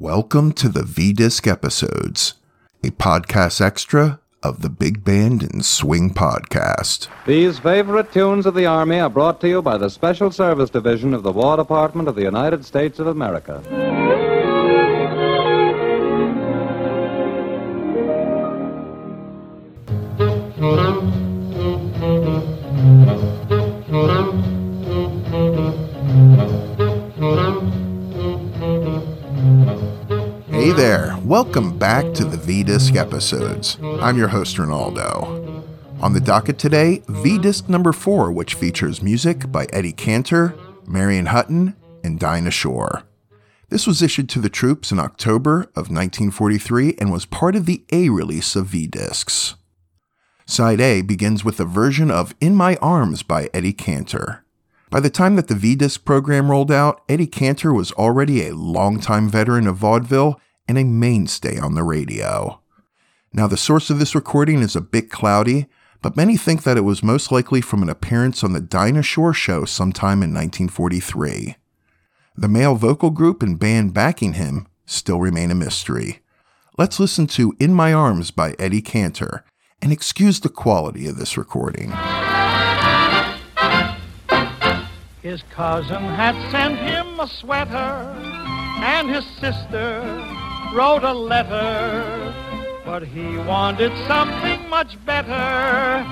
Welcome to the V Disc episodes, a podcast extra of the Big Band and Swing podcast. These favorite tunes of the Army are brought to you by the Special Service Division of the War Department of the United States of America. Welcome back to the V Disc episodes. I'm your host, Ronaldo. On the docket today, V Disc number four, which features music by Eddie Cantor, Marion Hutton, and Dinah Shore. This was issued to the troops in October of 1943 and was part of the A release of V Discs. Side A begins with a version of In My Arms by Eddie Cantor. By the time that the V Disc program rolled out, Eddie Cantor was already a longtime veteran of vaudeville and a mainstay on the radio. Now, the source of this recording is a bit cloudy, but many think that it was most likely from an appearance on the Dinah Shore show sometime in 1943. The male vocal group and band backing him still remain a mystery. Let's listen to In My Arms by Eddie Cantor and excuse the quality of this recording. His cousin had sent him a sweater, and his sister wrote a letter. But he wanted something much better.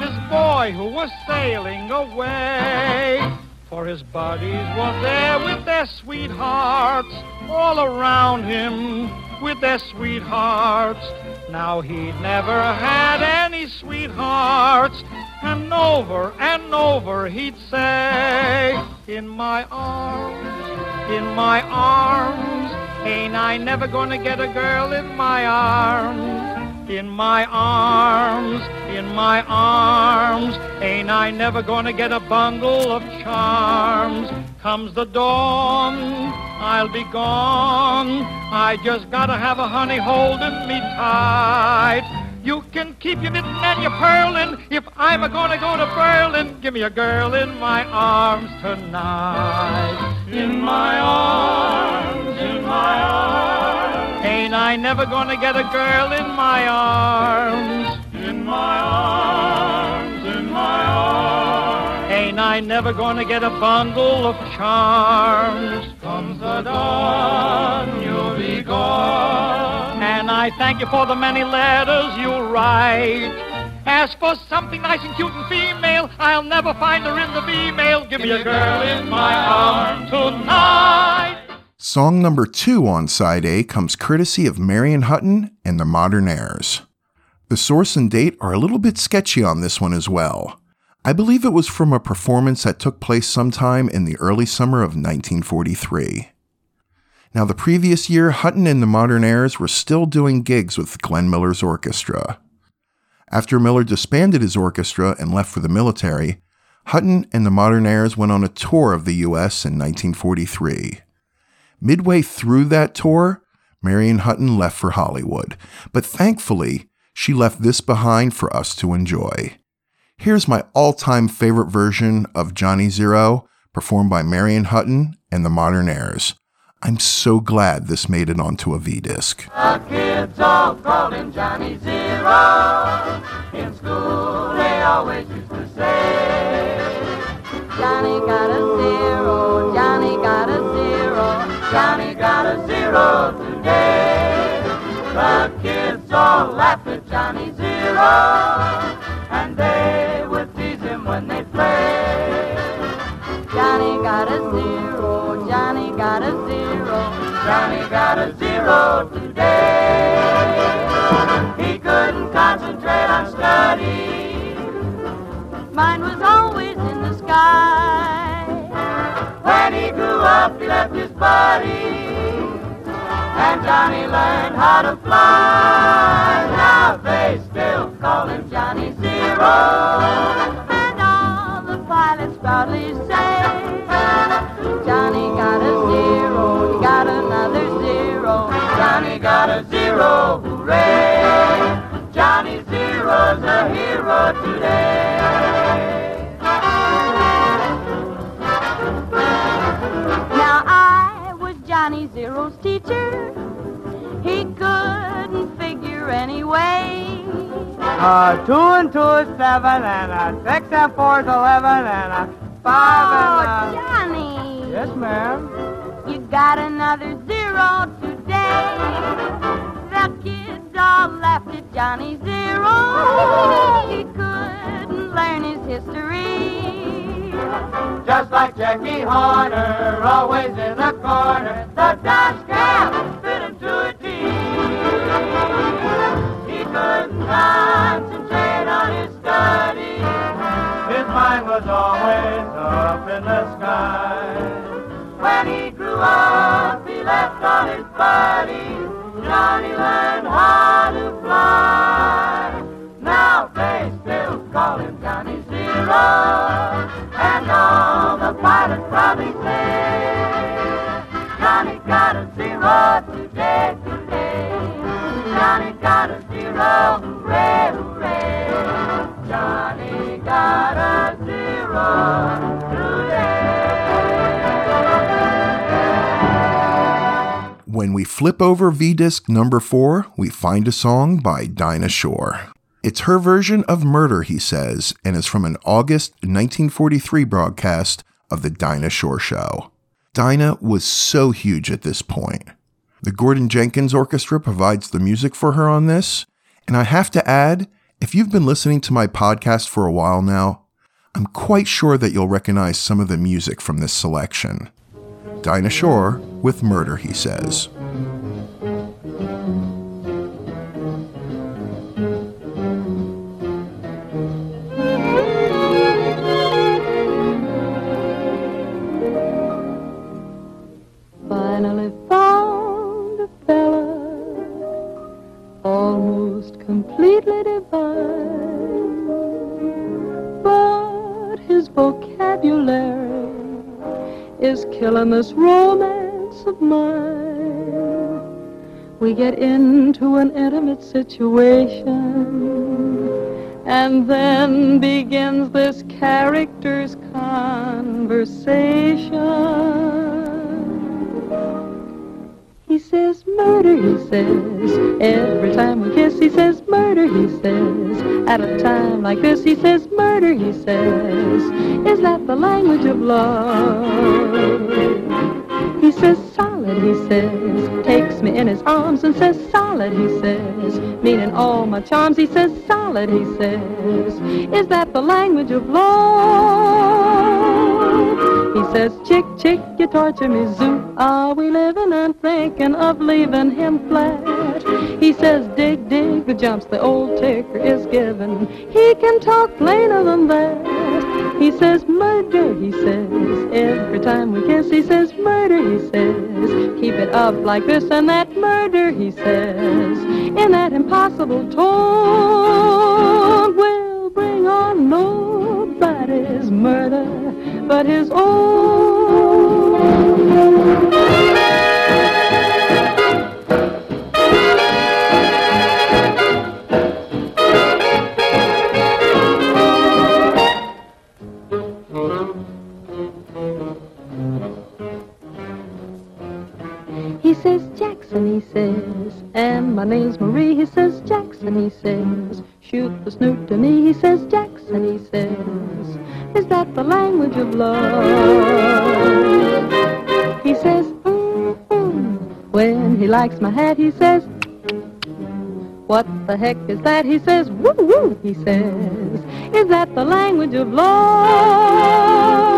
This boy who was sailing away. For his buddies were there with their sweethearts, all around him with their sweethearts. Now he'd never had any sweethearts, and over and over he'd say, In my arms, in my arms, ain't I never gonna get a girl in my arms? In my arms, in my arms, ain't I never gonna get a bundle of charms? Comes the dawn, I'll be gone. I just gotta have a honey holding me tight. You can keep your knitting and your purling. If I'm a gonna go to Berlin, give me a girl in my arms tonight. I never gonna get a girl in my arms? In my arms, in my arms. Ain't I never gonna get a bundle of charms? Comes the dawn, you'll be gone. And I thank you for the many letters you write. As for something nice and cute and female, I'll never find her in the female. Give me a girl in my arms tonight. Song number two on side A comes courtesy of Marion Hutton and the Modernaires. The source and date are a little bit sketchy on this one as well. I believe it was from a performance that took place sometime in the early summer of 1943. Now, the previous year, Hutton and the Modernaires were still doing gigs with Glenn Miller's orchestra. After Miller disbanded his orchestra and left for the military, Hutton and the Modernaires went on a tour of the U.S. in 1943. Midway through that tour, Marion Hutton left for Hollywood, but thankfully, she left this behind for us to enjoy. Here's my all time favorite version of Johnny Zero, performed by Marion Hutton and the Modernaires. I'm so glad this made it onto a V disc. The kids all called him Johnny Zero. In school they always used to all at Johnny Zero, and they would tease him when they played. Johnny got a zero, Johnny got a zero, Johnny got a zero today. He couldn't concentrate on study. Mine was always in the sky. When he grew up, he left his buddy. And Johnny learned how to fly. Call him Johnny Zero. And all the pilots proudly say, Johnny got a zero, he got another zero. Johnny got a zero, hooray! Johnny Zero's a hero today. Now I was Johnny Zero Joe's teacher. Uh, two and two is seven, and a six and four is eleven, and a five Oh, and a... Johnny. Yes, ma'am. You got another zero today. The kids all laughed at Johnny Zero. He couldn't learn his history. Just like Jackie Horner, always in the corner. The Dodge was always up in the sky. When he grew up, he left on his buddies. Johnny learned how to fly. Now they still call him Johnny Zero. And all the pilots probably say, Johnny got a zero When we flip over V disc number four, we find a song by Dinah Shore. It's her version of Murder, he says, and is from an August 1943 broadcast of The Dinah Shore Show. Dinah was so huge at this point. The Gordon Jenkins Orchestra provides the music for her on this, and I have to add, if you've been listening to my podcast for a while now, I'm quite sure that you'll recognize some of the music from this selection. Dinah Shore with Murder, he says. Finally found a fella almost completely killing this romance of mine. We get into an intimate situation, and then begins this character's conversation. He says murder, he says. Every time we kiss, he says murder, he says. At a time like this, he says murder, he says. Is that the language of love? Says. Takes me in his arms and says solid, he says. Meaning all my charms, he says solid, he says. Is that the language of love? He says, chick, chick, you torture me, zoo. Are we living and thinking of leaving him flat? He says, dig, dig, the jumps the old ticker is giving. He can talk plainer than that. He says, murder, he says. Every time we kiss, he says, murder, he says. Keep it up like this and that, murder, he says. In that impossible tone, will bring on nobody's murder but his He says, Jackson, he says, and my name's Marie. He says, Jackson, he says, shoot the snoot to me. He says, Jackson, he says, is that the language of love? He says, mm, mm. when he likes my hat, he says, what the heck is that? He says, woo woo, he says, is that the language of love?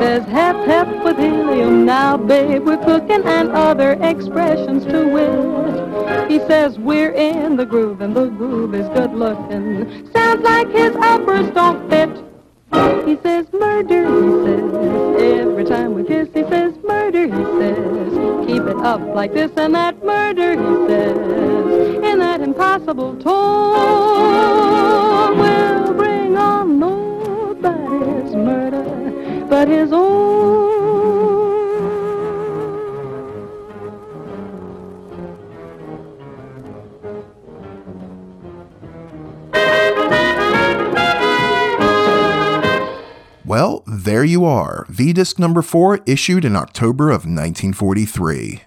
Says, hep hep with helium now, babe, we're cooking and other expressions to wit. He says, we're in the groove and the groove is good looking. Sounds like his uppers don't fit. He says, murder, he says, every time we kiss, he says, murder, he says, keep it up like this and that, murder, he says, in that impossible tone, will Well, there you are, V Disc number 4, issued in October of 1943.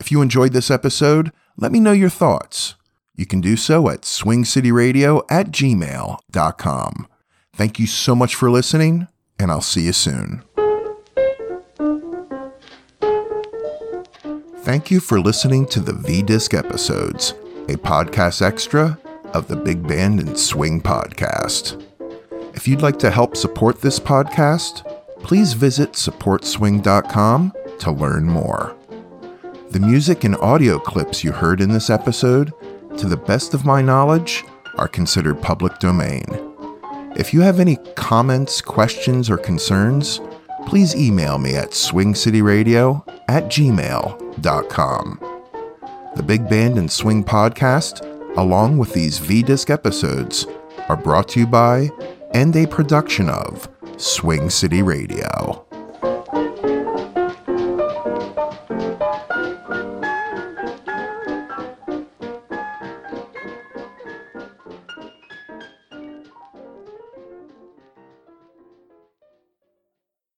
If you enjoyed this episode, let me know your thoughts. You can do so at swingcityradio at gmail.com. Thank you so much for listening, and I'll see you soon. Thank you for listening to the V Disc episodes, a podcast extra of the Big Band and Swing podcast. If you'd like to help support this podcast, please visit supportswing.com to learn more. The music and audio clips you heard in this episode, to the best of my knowledge, are considered public domain. If you have any comments, questions, or concerns, please email me at swingcityradio at gmail.com. The Big Band and Swing podcast, along with these V Disc episodes, are brought to you by and a production of Swing City Radio.